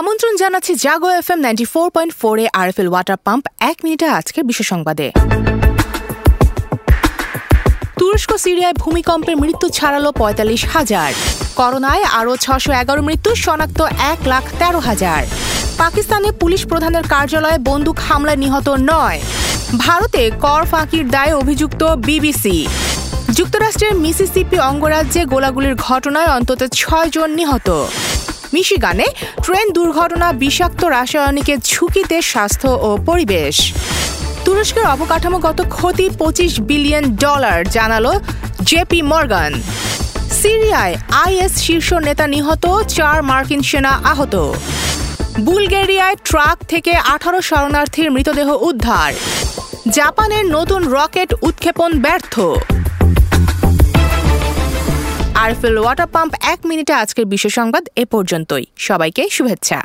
আমন্ত্রণ জানাচ্ছি Jago F M ninety four point four R F L water pump. এক মিনিটে আজকের বিশ্ব সংবাদে। তুরস্ক, সিরিয়ায় ভূমিকম্পের মৃত্যু ছাড়ালো পঁয়তাল্লিশ হাজার। করোনায় আরও ছশো এগারো মৃত্যু, শনাক্ত এক লাখ তেরো হাজার। পাকিস্তানে পুলিশ প্রধানের কার্যালয়ে বন্দুক হামলায় নিহত নয়। ভারতে কর ফাঁকির দায়ে অভিযুক্ত বিবিসি। যুক্তরাষ্ট্রের মিসিসিপি অঙ্গরাজ্যে গোলাগুলির ঘটনায় অন্তত ছয় জন নিহত। মিশিগানে ট্রেন দুর্ঘটনা বিষাক্ত রাসায়নিকের ঝুঁকিতে স্বাস্থ্য ও পরিবেশ। তুরস্কের অবকাঠামোগত ক্ষতি পঁচিশ বিলিয়ন ডলার, জানালো জেপি মর্গান। সিরিয়ায় আইএস শীর্ষ নেতা নিহত, চার মার্কিন সেনা আহত। বুলগেরিয়ায় ট্রাক থেকে আঠারো শরণার্থীর মৃতদেহ উদ্ধার। জাপানের নতুন রকেট উৎক্ষেপণ ব্যর্থ। আরফেল ওয়াটার পাম্প এক মিনিটে আজকের বিশ্ব সংবাদ এ পর্যন্তই। সবাইকে শুভেচ্ছা।